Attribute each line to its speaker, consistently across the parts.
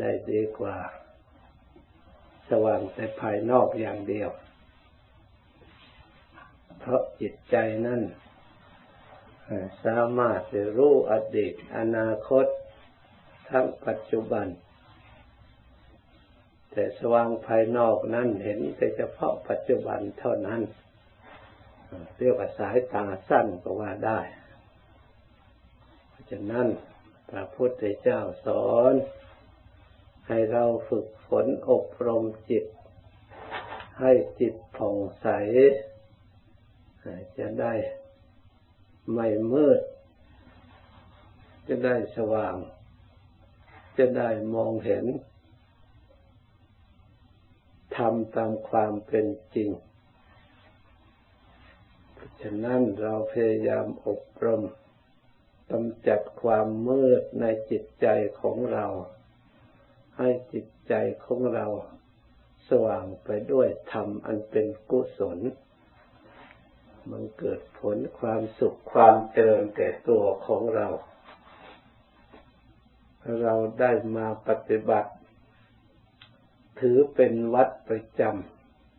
Speaker 1: ได้ดีกว่า สว่างแต่ภายนอกอย่างเดียว เพราะจิตใจนั้นสามารถจะรู้อดีตอนาคต ทั้งปัจจุบัน แต่สว่างภายนอกนั้นเห็นแต่เฉพาะปัจจุบันเท่านั้น เรียกว่าสายตาสั้นก็ว่าได้ เพราะฉะนั้นพระพุทธเจ้าสอน ให้เราฝึกฝนอบรมจิต ให้จิตผ่องใส จะได้ไม่มืด จะได้สว่าง จะได้มองเห็นทำตามความเป็นจริงฉะนั้นเราพยายามอบรมกำจัดความมืดในจิตใจของเรา ให้จิตใจของเราสว่างไปด้วยธรรมอันเป็นกุศล มันเกิดผลความสุขความเจริญแก่ตัวของเรา เราได้มาปฏิบัติ ถือเป็นวัดประจ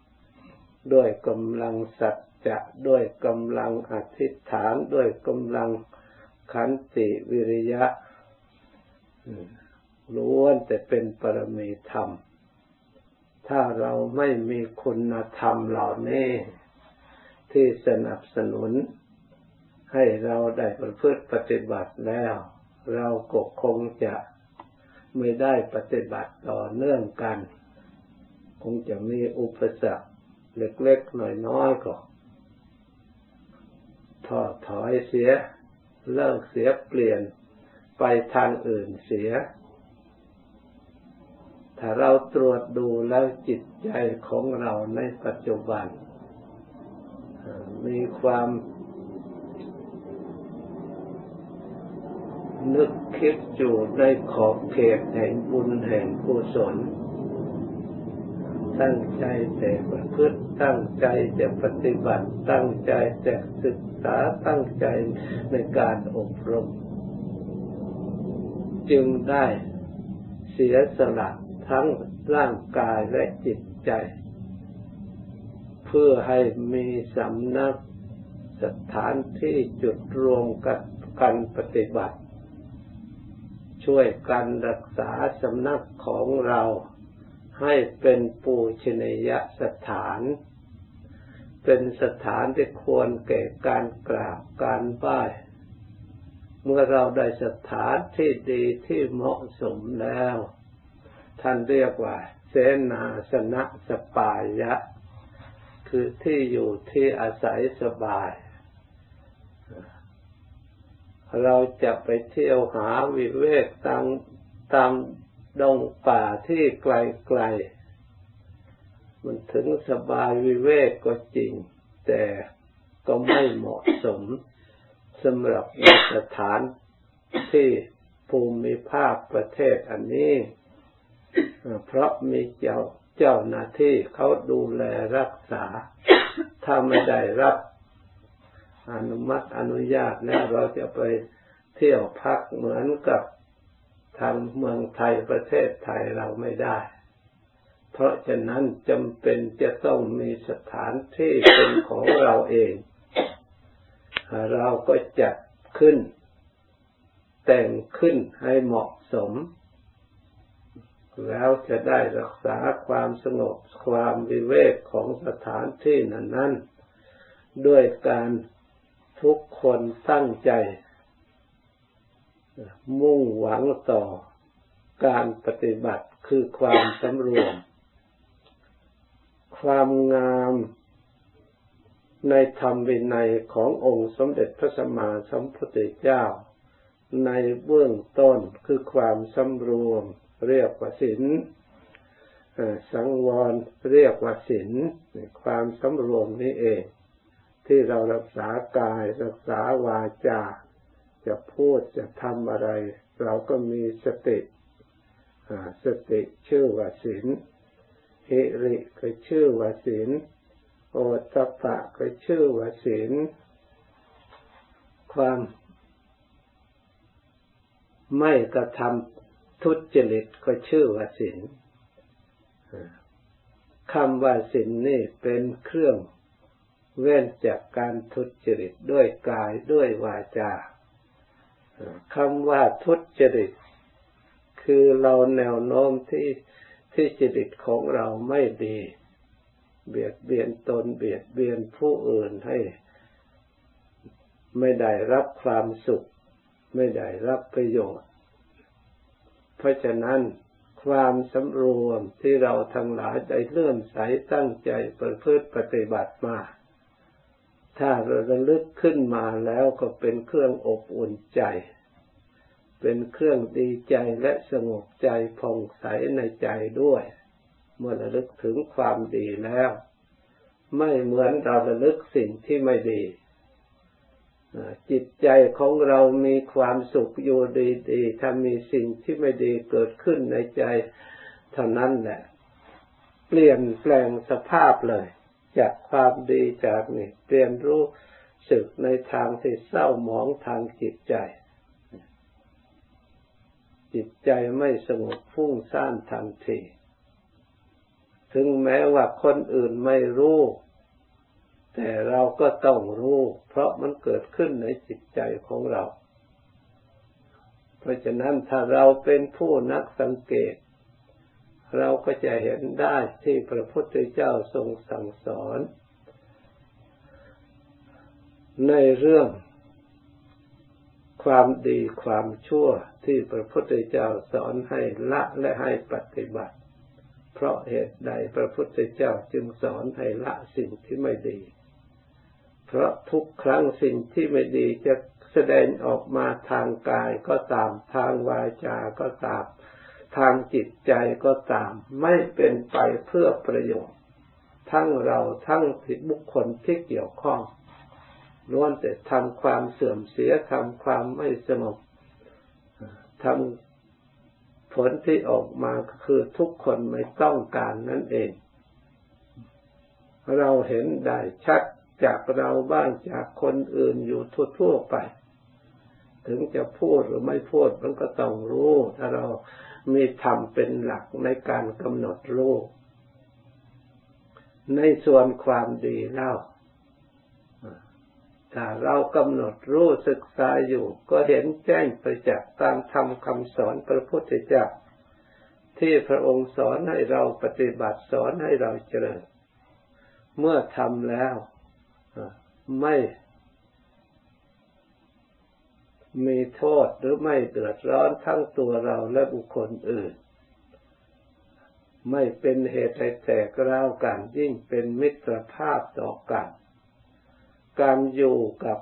Speaker 1: ำด้วยกำลังสัจจะด้วยกำลังอธิษฐานด้วยกำลังขันติวิริยะ ล้วนแต่เป็นปรมีธรรม ถ้าเราไม่มีคุณธรรมเหล่านี้ที่สนับสนุน ให้เราได้ประพฤติปฏิบัติแล้ว เราก็คงจะไม่ได้ปฏิบัติต่อเนื่องกัน คงจะมีอุปสรรคเล็กๆน้อยๆก็ทอดถอยเสีย เลิกเสียเปลี่ยนไปทางอื่นเสีย ถ้าเราตรวจดูแล้วจิตใจของเราในปัจจุบัน มีความนึกคิดอยู่ในขอบเขตแห่งบุญแห่งกุศล ตั้งใจแต่ประพฤติตั้งใจจะปฏิบัติ ตั้งใจจะศึกษาตั้งใจในการอบรม จึงได้เสียสละ ทั้งร่างกายและจิตใจ เพื่อให้มีสำนักสถานที่จุดรวมกันกันปฏิบัติ ช่วยกันรักษาสำนักของเราให้เป็นปูชนียสถาน เป็นสถานที่ควรแก่การกราบการไหว้เมื่อเราได้สถานที่ดีที่เหมาะสมแล้ว ท่านเรียกว่า เสนาสนะสปายะ คือที่อยู่ที่อาศัยสบาย เราจะไปเที่ยวหาวิเวกตามตามดงป่าที่ไกลๆ มันถึงสบายวิเวกก็จริง แต่ก็ไม่เหมาะสมสำหรับสถานที่ภูมิภาคประเทศอันนี้ เพราะมีเจ้าเจ้าหน้าที่เขาดูแลรักษา ถ้าไม่ได้รับอนุมัติอนุญาตแล้วเราจะไปเที่ยวพักเหมือนกับทางเมืองไทยประเทศไทยเราไม่ได้ เพราะฉะนั้นจำเป็นจะต้องมีสถานที่เป็นของเราเอง เราก็จัดขึ้น แต่งขึ้นให้เหมาะสม แล้วจะได้รักษาความสงบความวิเวกของสถานที่นั้นๆ ด้วยการทุกคนตั้งใจ มุ่งหวังต่อการปฏิบัติคือความสำรวม ความงามในธรรมวินัยขององค์สมเด็จพระสัมมาสัมพุทธเจ้า ในเบื้องต้นคือความสำรวม เรียกว่าศีลสังวรเรียกว่าศีลความสำรวมนี้เอง ที่เรารักษากายรักษาวาจา จะพูดจะทำอะไร เราก็มีสติสติชื่อว่าศีลหิริก็ชื่อว่าศีลโอตปะก็ชื่อว่าศีลความไม่กระทำ ทุจริตก็ชื่อว่าศีลคำว่าศีลนี่เป็นเครื่องเว้นจากการทุจริตด้วยกายด้วยวาจาคำว่าทุจริต คือเราแนวโน้มที่ที่จริตของเราไม่ดี เบียดเบียนตนเบียดเบียนผู้อื่นให้ ไม่ได้รับความสุข ไม่ได้รับประโยชน์ ราะฉะนั้นความสำรวมที่เราทั้งหลายได้เลื่อมใสตั้งใจประพฤติปฏิบัติมา ถ้าเราระลึกขึ้นมาแล้วก็เป็นเครื่องอบอุ่นใจ เป็นเครื่องดีใจและสงบใจผ่องใสในใจด้วย เมื่อระลึกถึงความดีแล้ว ไม่เหมือนเราระลึกสิ่งที่ไม่ดี จิตใจของเรามีความสุขอยู่ดีๆ ถ้ามีสิ่งที่ไม่ดีเกิดขึ้นในใจ เท่านั้นแหละ เปลี่ยนแปลงสภาพเลย จากความดีจากนี่เปลี่ยนรู้สึกในทางที่เศร้าหมองทางจิตใจ จิตใจไม่สงบฟุ้งซ่านทันที ถึงแม้ว่าคนอื่นไม่รู้ แต่เราก็ต้องรู้ เพราะมันเกิดขึ้นในจิตใจของเรา เพราะฉะนั้นถ้าเราเป็นผู้นักสังเกต เราก็จะเห็นได้ที่พระพุทธเจ้าทรงสั่งสอน ในเรื่องความดีความชั่วที่พระพุทธเจ้าสอนให้ละและให้ปฏิบัติ เพราะเหตุใดพระพุทธเจ้าจึงสอนให้ละสิ่งที่ไม่ดี เพราะทุกครั้งสิ่งที่ไม่ดีจะแสดงออกมาทางกายก็ตามทางวาจาก็ตาม ทางจิตใจก็ตาม ไม่เป็นไปเพื่อประโยชน์ ทั้งเราทั้งบุคคลที่เกี่ยวข้องล้วนแต่ทำความเสื่อมเสียทำความไม่สงบทำผลที่ออกมาคือทุกคนไม่ต้องการนั่นเอง เราเห็นได้ชัด จากเราบ้างจากคนอื่นอยู่ทั่วๆไป ถึงจะพูดหรือไม่พูดมันก็ต้องรู้ ถ้าเรามีธรรมเป็นหลักในการกำหนดรู้ในส่วนความดีเล่าถ้าเรากำหนดรู้ศึกษาอยู่ก็เห็นแจ้งไปจากตามธรรมคำสอนพระพุทธเจ้าที่พระองค์สอนให้เราปฏิบัติสอนให้เราเจริญ เมื่อทำแล้ว ไม่มีโทษหรือไม่เดือดร้อนทั้งตัวเราและบุคคลอื่น ไม่เป็นเหตุให้แตกร้าวกันยิ่งเป็นมิตรภาพต่อกัน การอยู่กับ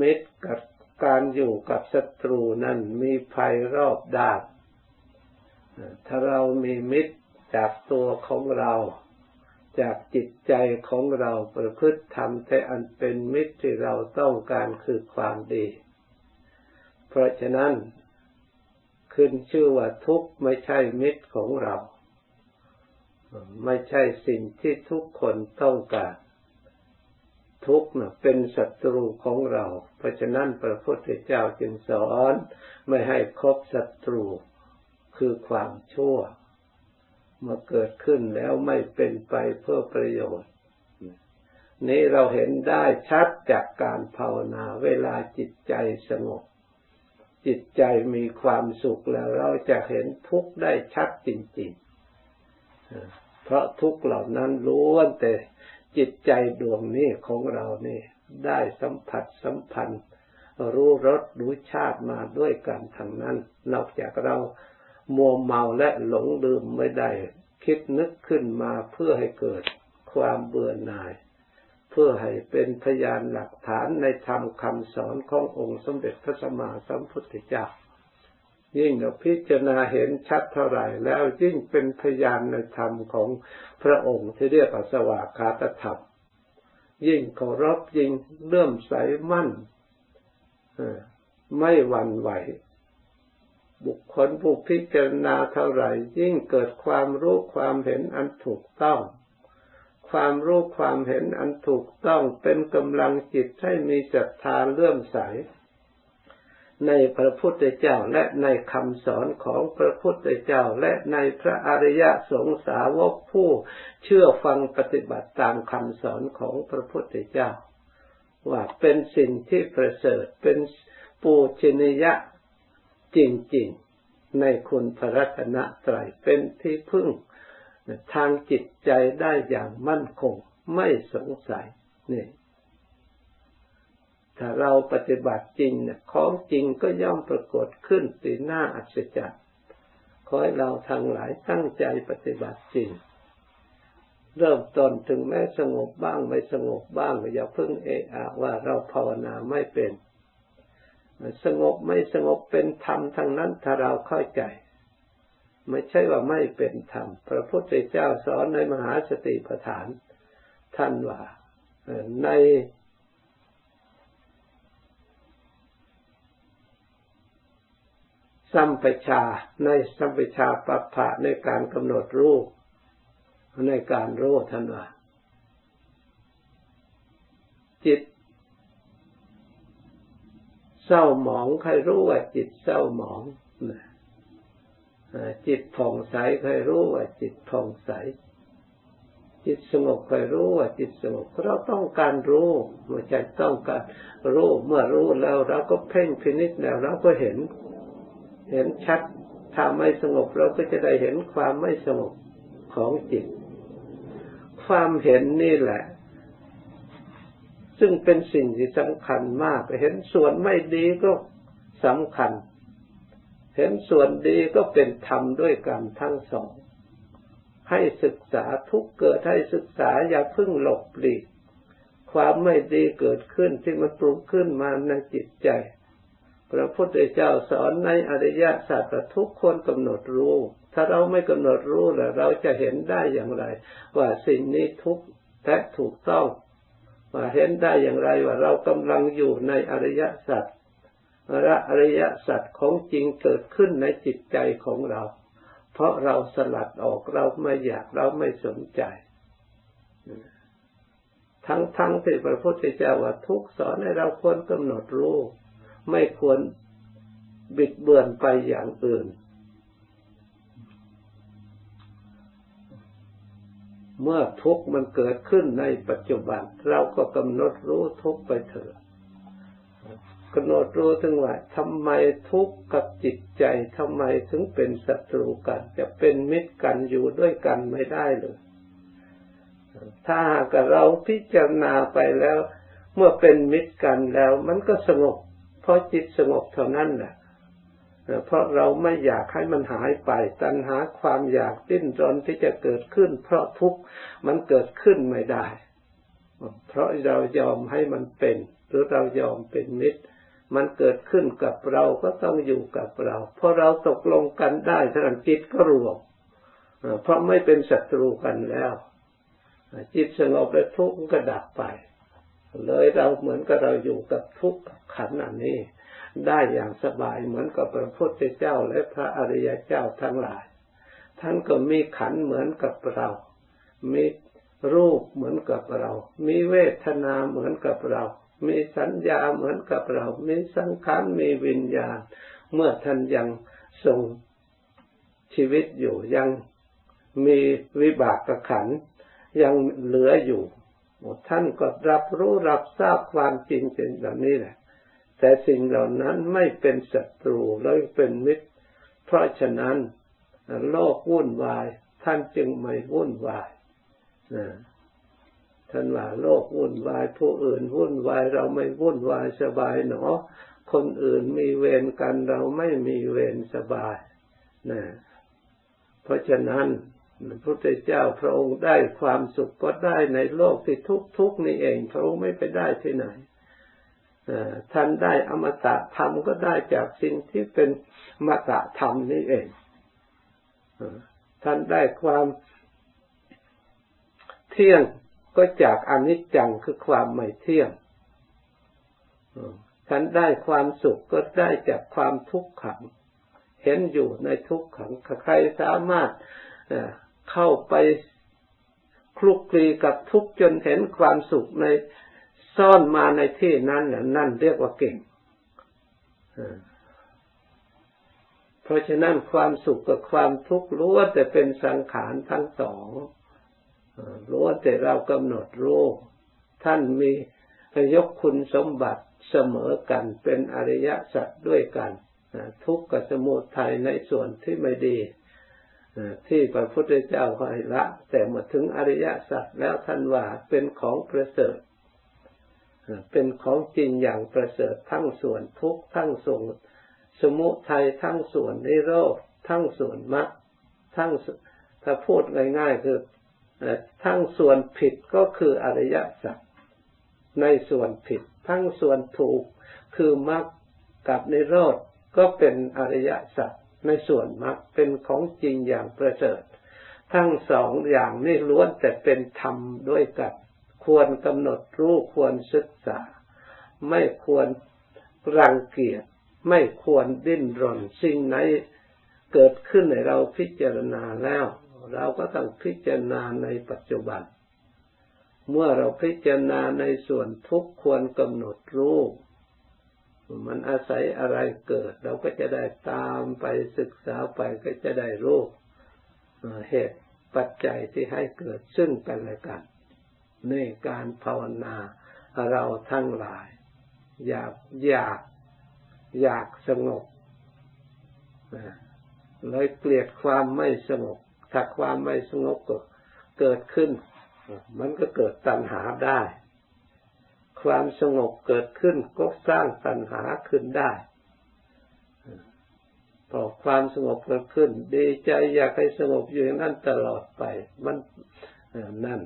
Speaker 1: มิตรกับการอยู่กับศัตรูนั้นมีภัยรอบด้านถ้าเรามีมิตรจากตัวของเรา จากจิตใจของเราประพฤติทำแต่อันเป็นมิตรที่เราต้องการคือความดี เพราะฉะนั้น ขึ้นชื่อว่าทุกข์ไม่ใช่มิตรของเรา ไม่ใช่สิ่งที่ทุกคนต้องการทุกข์นะเป็นศัตรูของเรา เพราะฉะนั้นพระพุทธเจ้าจึงสอน ไม่ให้คบศัตรูคือความชั่ว มาเกิดขึ้นแล้วไม่เป็นไปเพื่อประโยชน์ นี้เราเห็นได้ชัดจากการภาวนา เวลาจิตใจสงบ จิตใจมีความสุขแล้วเราจะเห็นทุกข์ได้ชัดจริงๆ เพราะทุกข์เหล่านั้นล้วนแต่จิตใจดวงนี้ของเรานี่ได้สัมผัสสัมพันธ์ รู้รสรู้ชาติมาด้วยกันทั้งนั้น นอกจากเรา มัวเมาและหลงลืมไม่ได้ คิดนึกขึ้นมาเพื่อให้เกิดความเบื่อหน่าย เพื่อให้เป็นพยานหลักฐานในธรรมคำสอนขององค์สมเด็จพระสัมมาสัมพุทธเจ้ายิ่งเราพิจารณาเห็นชัดเท่าไหร่แล้วยิ่งเป็นพยานในธรรมของพระองค์ที่เรียกว่าสวากาตธรรม ยิ่งเคารพยิ่งเลื่อมใสมั่นไม่หวั่นไหว บุคคลผู้พิจารณาเท่าไหร่ยิ่งเกิดความรู้ความเห็นอันถูกต้อง ความรู้ความเห็นอันถูกต้องเป็นกำลังจิตให้มีศรัทธาเลื่อมใส ในพระพุทธเจ้าและในคำสอนของพระพุทธเจ้าและในพระอริยสงสาวกผู้เชื่อฟังปฏิบัติตามคำสอนของพระพุทธเจ้า ว่าเป็นสิ่งที่ประเสริฐเป็นปูชนียะ จริงๆ ในคุณพระรัตนตรัยเป็นที่พึ่ง ทางจิตใจได้อย่างมั่นคงไม่สงสัยนี่ถ้าเราปฏิบัติจริงของจริงก็ย่อมปรากฏขึ้นสีหน้าอัศจรรย์ขอให้เราทั้งหลายตั้งใจปฏิบัติจริง เริ่มต้นถึงแม้สงบบ้างไม่สงบบ้างอย่าเพิ่งเอะอะว่าเราภาวนาไม่เป็น สงบไม่สงบเป็นธรรมทั้งนั้นถ้าเราเข้าใจ ไม่ใช่ว่าไม่เป็นธรรม พระพุทธเจ้าสอนในมหาสติปัฏฐาน ท่านว่าในสัมปชาในสัมปชาปัปภะในการกำหนดรูป ในการรู้ท่านว่าจิต เศร้าหมองใครรู้ว่าจิตเศร้าหมองจิตผ่องใสใครรู้ว่าจิตผ่องใส จิตสงบใครรู้ว่าจิตสงบเราต้องการรู้ไม่ใช่ต้องการรู้เมื่อรู้แล้วเราก็เพ่งพินิจแล้วเราก็เห็น เห็นชัดถ้าไม่สงบเราก็จะได้เห็นความไม่สงบของจิต ความเห็นนี่แหละ ซึ่งเป็นสิ่งที่สำคัญมาก เห็นส่วนไม่ดีก็สำคัญ เห็นส่วนดีก็เป็นธรรมด้วยกันทั้งสอง ให้ศึกษาทุกเกิดให้ศึกษาอย่าพึ่งหลบหลีก ความไม่ดีเกิดขึ้นที่มันปรุงขึ้นมาในจิตใจ พระพุทธเจ้าสอนในอริยสัจทุกคนกำหนดรู้ ถ้าเราไม่กำหนดรู้แล้วเราจะเห็นได้อย่างไร ว่าสิ่งนี้ทุกแท้ถูกต้อง เห็นได้อย่างไรว่าเรากำลังอยู่ในอริยสัจระอริยสัจของจริงเกิดขึ้นในจิตใจของเรา เพราะเราสลัดออกเราไม่อยากเราไม่สนใจ ทั้งทั้งที่พระพุทธเจ้าว่าทุกสอนให้เราควรกำหนดรู้ ไม่ควรบิดเบือนไปอย่างอื่น เมื่อทุกข์มันเกิดขึ้นในปัจจุบัน เราก็กำหนดรู้ทุกข์ไปเถอะกำหนดรู้ถึงว่าทำไมทุกข์กับจิตใจทำไมถึงเป็นศัตรูกัน จะเป็นมิตรกันอยู่ด้วยกันไม่ได้เลยถ้าหากเราพิจารณาไปแล้ว เมื่อเป็นมิตรกันแล้ว มันก็สงบเพราะจิตสงบเท่านั้นแหละ เพราะเราไม่อยากให้มันหายไป ตัณหาความอยากดิ้นรนที่จะเกิดขึ้น เพราะทุกข์มันเกิดขึ้นไม่ได้ เพราะเรายอมให้มันเป็น หรือเรายอมเป็นมิตร มันเกิดขึ้นกับเราก็ต้องอยู่กับเราเพราะเราตกลงกันได้ทานจิตก็รวมเพราะไม่เป็นศัตรูกันแล้ว จิตสงบและทุกข์ก็ดับไป เลยเราเหมือนกับเราอยู่กับทุกข์ขันอันนี้ ได้อย่างสบายเหมือนกับพระพุทธเจ้าและพระอริยเจ้าทั้งหลาย ท่านก็มีขันเหมือนกับเรา มีรูปเหมือนกับเรา มีเวทนาเหมือนกับเรา มีสัญญาเหมือนกับเรา มีสังขาร มีวิญญาณ เมื่อท่านยังทรงชีวิตอยู่ยังมีวิบากขันยังเหลืออยู่ ท่านก็รับรู้รับทราบความจริงเป็นแบบนี้แหละ แต่สิ่งเหล่านั้นไม่เป็นศัตรูแล้วเป็นมิตร เพราะฉะนั้นโลกวุ่นวาย ท่านจึงไม่วุ่นวายท่านว่าโลกวุ่นวาย ผู้อื่นวุ่นวายเราไม่วุ่นวายสบายหนอ คนอื่นมีเวรกันเราไม่มีเวรสบายนะเพราะฉะนั้นพระพุทธเจ้าพระองค์ได้ความสุขก็ได้ในโลกที่ทุกทุกนี่เองพระองค์ไม่ไปได้ที่ไหน ท่านได้อมตะธรรมก็ได้จากสิ่งที่เป็นมตะธรรมนี่เองท่านได้ความเที่ยงก็จากอนิจจังคือความไม่เที่ยงท่านได้ความสุขก็ได้จากความทุกข์ขัง เห็นอยู่ในทุกข์ขังใครสามารถเข้าไปคลุกคลีกับทุกจนเห็นความสุขใน ซ่อนมาในที่นั้นนั่นเรียกว่าเก่งเพราะฉะนั้นความสุขกับความทุกข์รู้ว่าแต่เป็นสังขารทั้งสองรู้ว่าแต่เรากำหนดรู้ท่านมียกคุณสมบัติเสมอกันเป็นอริยสัจด้วยกัน ทุกข์กับสมุทัยในส่วนที่ไม่ดีที่พระพุทธเจ้าให้ละ แต่เมื่อถึงอริยสัจแล้วท่านว่าเป็นของประเสริฐ เป็นของจริงอย่างประเสริฐทั้งส่วนทุกทั้งส่วนสมุทัยทั้งส่วนนิโรธทั้งส่วนมรรคทั้งถ้าพูดง่ายๆคือทั้งส่วนผิดก็คืออริยสัจในส่วนผิด ทั้งส่วนถูกคือมรรคกับนิโรธก็เป็นอริยสัจในส่วนมรรคเป็นของจริงอย่างประเสริฐ ทั้งสองอย่างนี้ล้วนแต่เป็นธรรมด้วยกัน ควรกำหนดรู้ควรศึกษา ไม่ควรรังเกียจไม่ควรดิ้นรน สิ่งไหนเกิดขึ้นในเราพิจารณาแล้ว เราก็ต้องพิจารณาในปัจจุบัน เมื่อเราพิจารณาในส่วนทุกควรกำหนดรู้มันอาศัยอะไรเกิด เราก็จะได้ตามไปศึกษาไปก็จะได้รู้เหตุปัจจัยที่ให้เกิดซึ่งกันและกัน ในการภาวนาเราทั้งหลาย อยากอยากอยากสงบเลยเกลียดความไม่สงบถ้าความไม่สงบก็เกิดขึ้น มันก็เกิดตัณหาได้ ความสงบเกิดขึ้นก็สร้างตัณหาขึ้นได้พอความสงบเกิดขึ้น ดีใจอยากให้สงบอยู่อย่างนั้นตลอดไป มันนั่น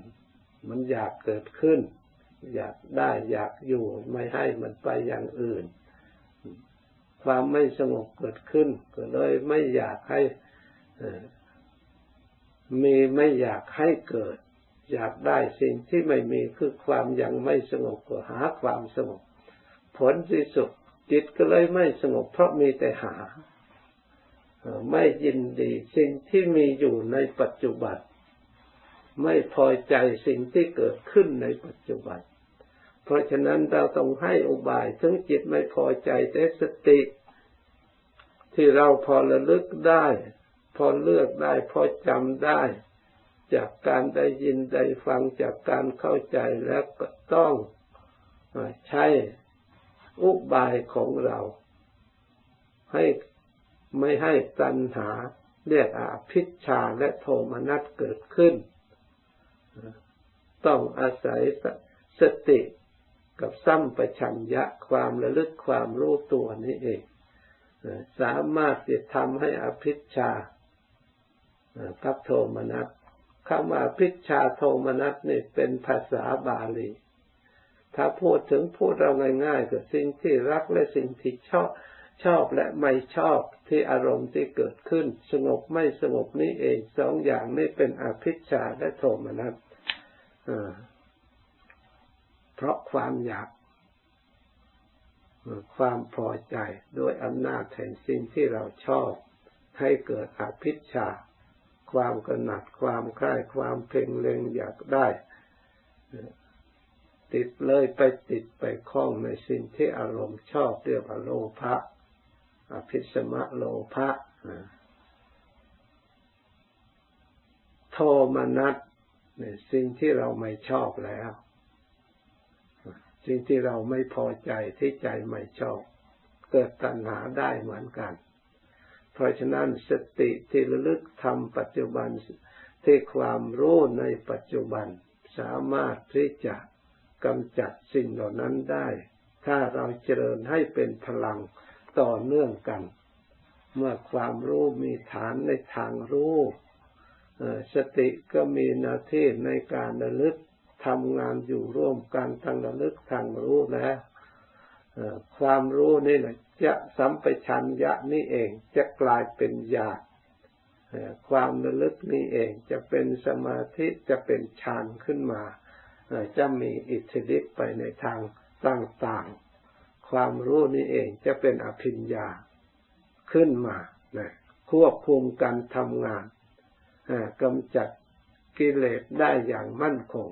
Speaker 1: มันอยากเกิดขึ้น อยากได้อยากอยู่ไม่ให้มันไปอย่างอื่น ความไม่สงบเกิดขึ้น ก็เลยไม่อยากให้มีไม่อยากให้เกิด อยากได้สิ่งที่ไม่มีคือความยังไม่สงบก็หาความสงบ ผลที่สุดจิตก็เลยไม่สงบเพราะมีแต่หา ไม่ยินดีสิ่งที่มีอยู่ในปัจจุบัน ไม่พอใจสิ่งที่เกิดขึ้นในปัจจุบัน เพราะฉะนั้นเราต้องให้อุบายถึงจิตไม่พอใจแต่สติ ที่เราพอระลึกได้ พอเลือกได้ พอจำได้ จากการได้ยินได้ฟังจากการเข้าใจแล้วก็ต้องใช้อุบายของเรา ให้ไม่ให้ตัณหาเรียกอาพิชชาและโทมนัสเกิดขึ้น ต้องอาศัยสติกับซ้ำประชัญญะความระลึกความรู้ตัวนี้เอง สามารถจะทำให้อภิชากับโทมนัสคำว่าพิชาโทมนัสนี่เป็นภาษาบาลี ถ้าพูดถึงพูดเราง่ายๆก็สิ่งที่รักและสิ่งที่ชอบชอบและไม่ชอบที่อารมณ์ที่เกิดขึ้น สงบไม่สงบนี่เองสองอย่างนี้เป็นอภิชาและโทมนัส เพราะความอยาก ความพอใจด้วยอำนาจแห่งสิ่งที่เราชอบ ให้เกิดอภิชา ความกระหนัดความคล้ายความเพ่งเล็งอยากได้ติดเลยไปติดไปคล้องในสิ่งที่อารมณ์ชอบเรียกว่าโลภะอภิสมะโลภะโทมนัส สิ่งที่เราไม่ชอบแล้ว สิ่งที่เราไม่พอใจที่ใจไม่ชอบ เกิดตัณหาได้เหมือนกัน เพราะฉะนั้นสติที่ระลึกทำปัจจุบันที่ความรู้ในปัจจุบันสามารถที่จะกำจัดสิ่งเหล่านั้นได้ ถ้าเราเจริญให้เป็นพลังต่อเนื่องกัน เมื่อความรู้มีฐานในทางรู้ สติก็มีหน้าที่ในการระลึกทำงานอยู่ร่วมกันทางระลึกทางรู้แล้วความรู้นี่แหละจะสัมปชัญญะนี่เองจะกลายเป็นญาณความระลึกนี่เองจะเป็นสมาธิจะเป็นฌานขึ้นมาจะมีอิทธิฤทธิ์ไปในทางต่างๆ ความรู้นี่เองจะเป็นอภิญญาขึ้นมาควบคุมการทำงาน กำจัดกิเลสได้อย่างมั่นคง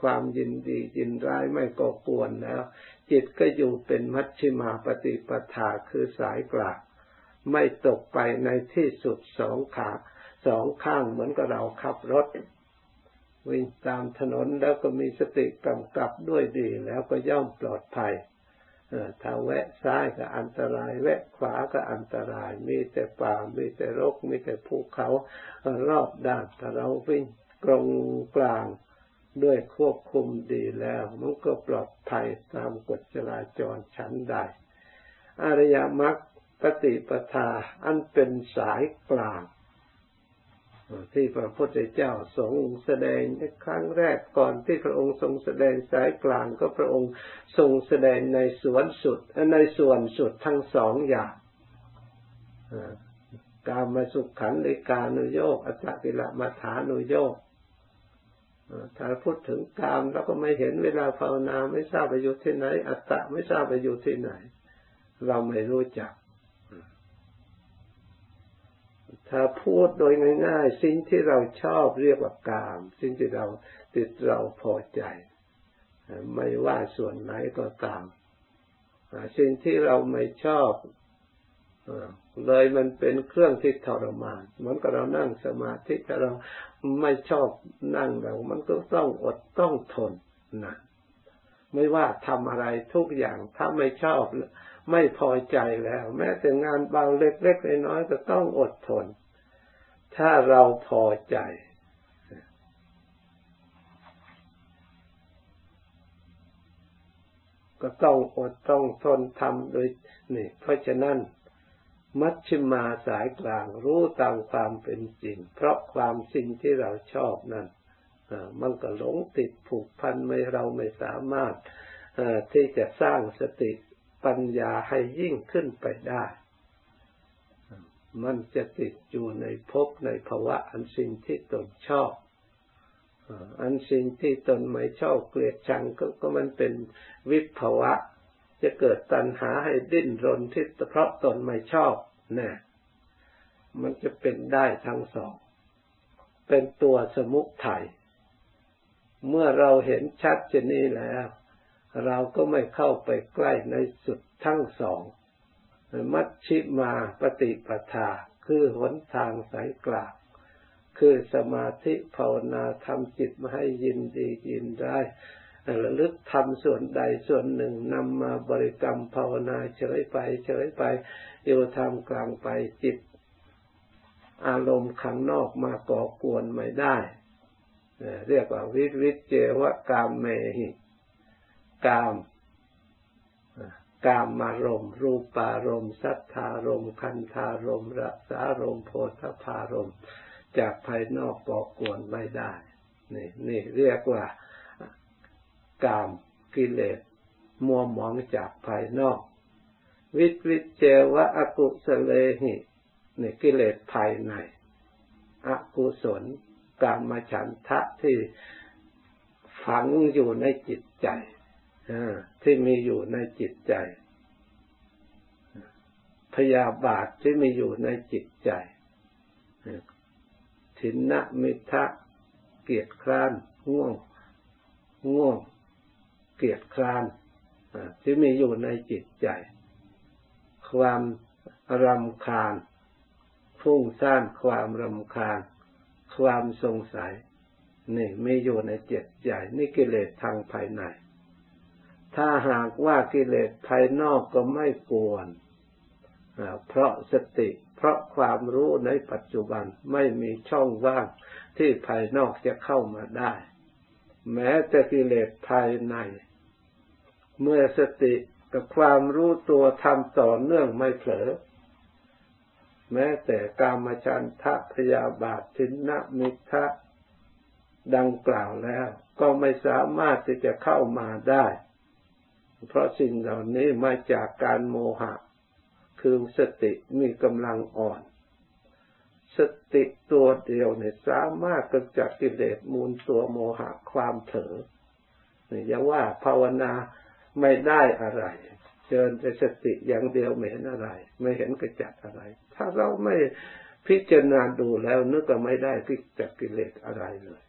Speaker 1: ความยินดียินร้ายไม่ก่อกวนแล้ว จิตก็อยู่เป็นมัชชิมาปฏิปทาคือสายกลางไม่ตกไปในที่สุดสองขาสองข้างเหมือนกับเราขับรถ วิ่งตามถนนแล้วก็มีสติกำกับด้วยดีแล้วก็ย่อมปลอดภัย ถ้าแวะซ้ายก็อันตราย แวะขวาก็อันตราย มีแต่ป่ามีแต่รก มีแต่ภูเขารอบด้านถ้าเราวิ่งกรงกลางด้วยควบคุมดีแล้ว มันก็ปลอดภัยตามกฎจราจรชั้นใดอริยมรรคปฏิปทาอันเป็นสายกลาง ที่พระพุทธเจ้าทรงแสดงในครั้งแรกก่อนที่พระองค์ทรงแสดงสายกลางก็พระองค์ทรงแสดงในส่วนสุดในส่วนสุดทั้งสองอย่างการมาสุขขันในการนุโยกอัตติละมาฐานุโยกถ้าพูดถึงกามเราก็ไม่เห็นเวลาภาวนาไม่ทราบไปอยู่ที่ไหน อัตตะไม่ทราบไปอยู่ที่ไหน เราไม่รู้จัก ถ้าพูดโดยง่ายๆ สิ่งที่เราชอบเรียกว่ากาม สิ่งที่เราติดเราพอใจ ไม่ว่าส่วนไหนก็ตาม สิ่งที่เราไม่ชอบเลยมันเป็นเครื่องที่ทรมานเหมือนกับเรานั่งสมาธิถ้าเราไม่ชอบนั่งเรา มันก็ต้องอดต้องทนนะไม่ว่าทำอะไรทุกอย่างถ้าไม่ชอบ ไม่พอใจแล้ว แม้แต่งานเบาเล็กๆน้อยๆก็ต้องอดทน ถ้าเราพอใจ ก็ต้องอดต้องทนทำโดยนี่ เพราะฉะนั้น มัชฌิมาสายกลางรู้ตามความเป็นจริง เพราะความสิ่งที่เราชอบนั้นมันก็หลงติดผูกพันไม่เราไม่สามารถที่จะสร้างสติปัญญาให้ยิ่งขึ้นไปได้ มันจะติดอยู่ในภพในภาวะอันสิ่งที่ตนชอบ อันสิ่งที่ตนไม่ชอบเกลียดชังก็ก็มันเป็นวิภาวะ จะเกิดตัณหาให้ดิ้นรนที่เพราะตนไม่ชอบนะมันจะเป็นได้ทั้งสอง เป็นตัวสมุทัยเมื่อเราเห็นชัดเจนนี้แล้ว เราก็ไม่เข้าไปใกล้ในสุดทั้งสอง มัชชิมาปฏิปทา คือหนทางสายกลางคือสมาธิภาวนาทำจิตมาให้ยินดียินได้ระลึกทำส่วนใดส่วนหนึ่งนำมาบริกรรมภาวนาเฉยไปเฉยไปอยู่ทำกลางไปจิต อารมณ์ข้างนอกมาก่อกวนไม่ได้เรียกว่าวิวิเจวะกามเมหิกาม กามารมรูปารมสัทธารมคันธารมรสารมโพธพารมจากภายนอกก่อกวนไม่ได้นี่นี่เรียกว่ากามกิเลสมัวหมองจากภายนอก วิวิเจวะอกุสเลหินี่กิเลสภายใน อกุศลกามฉันทะที่ฝังอยู่ในจิตใจ ที่มีอยู่ในจิตใจ พยาบาทที่มีอยู่ในจิตใจถินนะมิทะเกียรติคร้านง่วงง่วง เกียรติคร้านที่มีอยู่ในจิตใจ ความรำคาญฟุ้งซ่านความรำคาญ ความสงสัยนี่มีอยู่ในจิตใจนี่กิเลสทางภายใน ถ้าหากว่ากิเลสภายนอกก็ไม่กวนเพราะสติ เพราะความรู้ในปัจจุบันไม่มีช่องว่างที่ภายนอกจะเข้ามาได้ แม้แต่กิเลสภายใน เมื่อสติกับความรู้ตัวทำต่อเนื่องไม่เผลอ แม้แต่กามฉันทะพยาบาททินนมิทะดังกล่าวแล้ว ก็ไม่สามารถที่จะเข้ามาได้ เพราะสิ่งเหล่านี้มาจากการโมหะ คือสติมีกำลังอ่อน สติตัวเดียวเนี่ยสามารถกำจัดกิเลสมูลตัวโมหะความเถอเนี่ยอย่าว่าภาวนาไม่ได้อะไรเจริญแต่สติอย่างเดียวไม่เห็นอะไร ไม่เห็นกระจัดอะไร ถ้าเราไม่พิจารณาดูแล้วนึกว่าไม่ได้พิจัดกิเลสอะไรเลย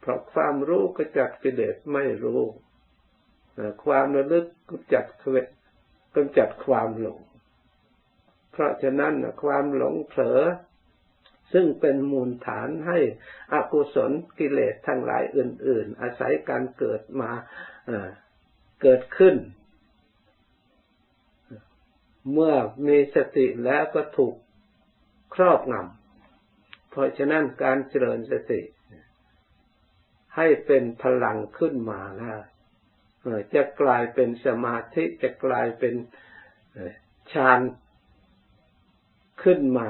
Speaker 1: เพราะความรู้กระจัดกิเลสไม่รู้ ความระลึกกำจัดเวกำจัดความหลง เพราะฉะนั้นความหลงเผลอ ซึ่งเป็นมูลฐานให้อกุศลกิเลสทั้งหลายอื่น ๆ อาศัยการเกิดมาเกิดขึ้น เมื่อมีสติแล้วก็ถูกครอบงำเพราะฉะนั้นการเจริญสติ ให้เป็นพลังขึ้นมาแล้ว จะกลายเป็นสมาธิจะกลายเป็นฌานขึ้นมา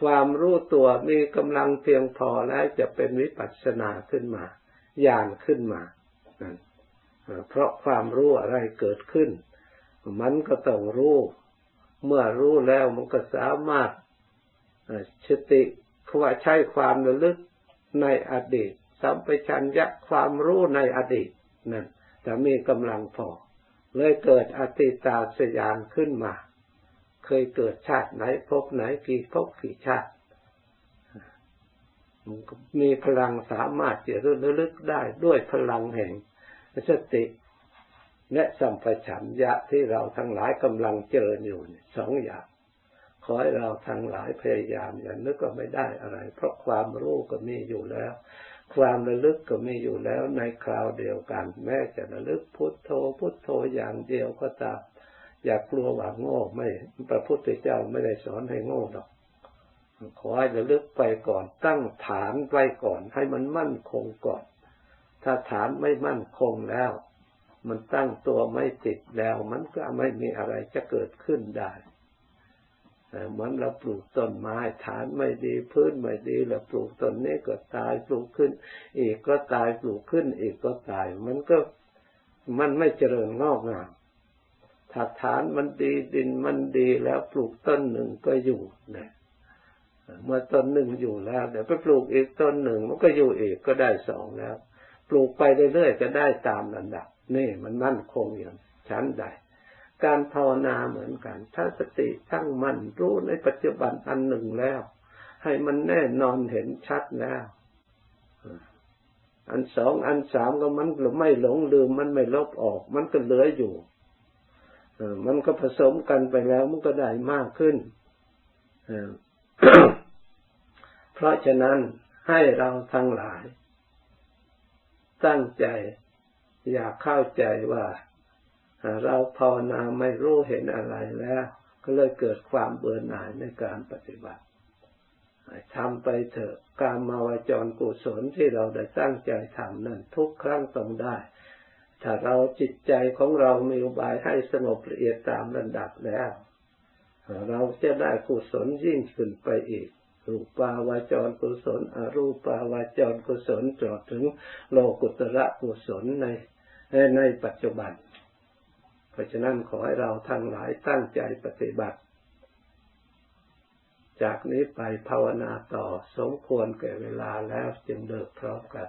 Speaker 1: ความรู้ตัวมีกำลังเพียงพอแล้วจะเป็นวิปัสสนาขึ้นมาญาณขึ้นมาเพราะความรู้อะไรเกิดขึ้น มันก็ต้องรู้ เมื่อรู้แล้วมันก็สามารถสติว่าใช้ความระลึกในอดีตสัมปชัญญะความรู้ในอดีตนั่น จะมีกำลังพอเลยเกิดอติตาสยานขึ้นมา เคยเกิดชาติไหนพบไหนกี่พบกี่ชาติ มีพลังสามารถจะระลึกได้ด้วยพลังแห่งสติและสัมปชัญญะที่เราทั้งหลายกำลังเจออยู่สองอย่าง ขอให้เราทั้งหลายพยายามอย่านึกก็ไม่ได้อะไร เพราะความรู้ก็มีอยู่แล้ว ความระลึกก็มีอยู่แล้วในคราวเดียวกัน แม้จะระลึกพุทโธพุทโธอย่างเดียวก็ตามอย่ากลัวว่าโง่ไม่พระพุทธเจ้าไม่ได้สอนให้โง่หรอกขอให้ระลึกไปก่อน ตั้งฐานไว้ก่อน ให้มันมั่นคงก่อน ถ้าฐานไม่มั่นคงแล้ว มันตั้งตัวไม่ติดแล้ว มันก็ไม่มีอะไรจะเกิดขึ้นได้ เหมือนเราปลูกต้นไม้ฐานไม่ดีพื้นไม่ดีเราปลูกต้นนี้ก็ตายปลูกขึ้น อีกก็ตายปลูกขึ้น อีกก็ตาย มันก็มันไม่เจริญงอกงามถ้าฐานมันดีดินมันดีแล้วปลูกต้นหนึ่งก็อยู่นะเมื่อต้นหนึ่งอยู่แล้วเดี๋ยวไปปลูกอีกต้นหนึ่งมันก็อยู่อีกก็ได้สองแล้ว ปลูกไปเรื่อยๆก็ได้ตามลำดับนี่มันมั่นคงอย่างชั้นใด การภาวนาเหมือนกัน ถ้าสติตั้งมั่นรู้ในปัจจุบันอันหนึ่งแล้ว ให้มันแน่นอนเห็นชัดแล้ว อันสองอันสามก็มันไม่หลงลืมมันไม่ลบออก มันก็เหลืออยู่มันก็ผสมกันไปแล้วมันก็ได้มากขึ้น เพราะฉะนั้นให้เราทั้งหลาย ตั้งใจ อยากเข้าใจว่า เราภาวนาไม่รู้เห็นอะไรแล้ว ก็เลยเกิดความเบื่อหน่ายในการปฏิบัติทำไปเถอะการมาวจรกุศลที่เราได้ตั้งใจทำนั่นทุกครั้งต้องได้ ถ้าเราจิตใจของเรามีอุบายให้สงบละเอียดตามระดับแล้ว เราจะได้กุศลยิ่งขึ้นไปอีก รูปาวาจรกุศลอรูปาวาจรกุศลจอดถึงโลกุตระกุศลในในปัจจุบัน ราะฉะนั้นขอให้เราทั้งหลายตั้งใจปฏิบัติ จากนี้ไปภาวนาต่อสมควรแก่เวลาแล้วจึงเดิกพร้อมกัน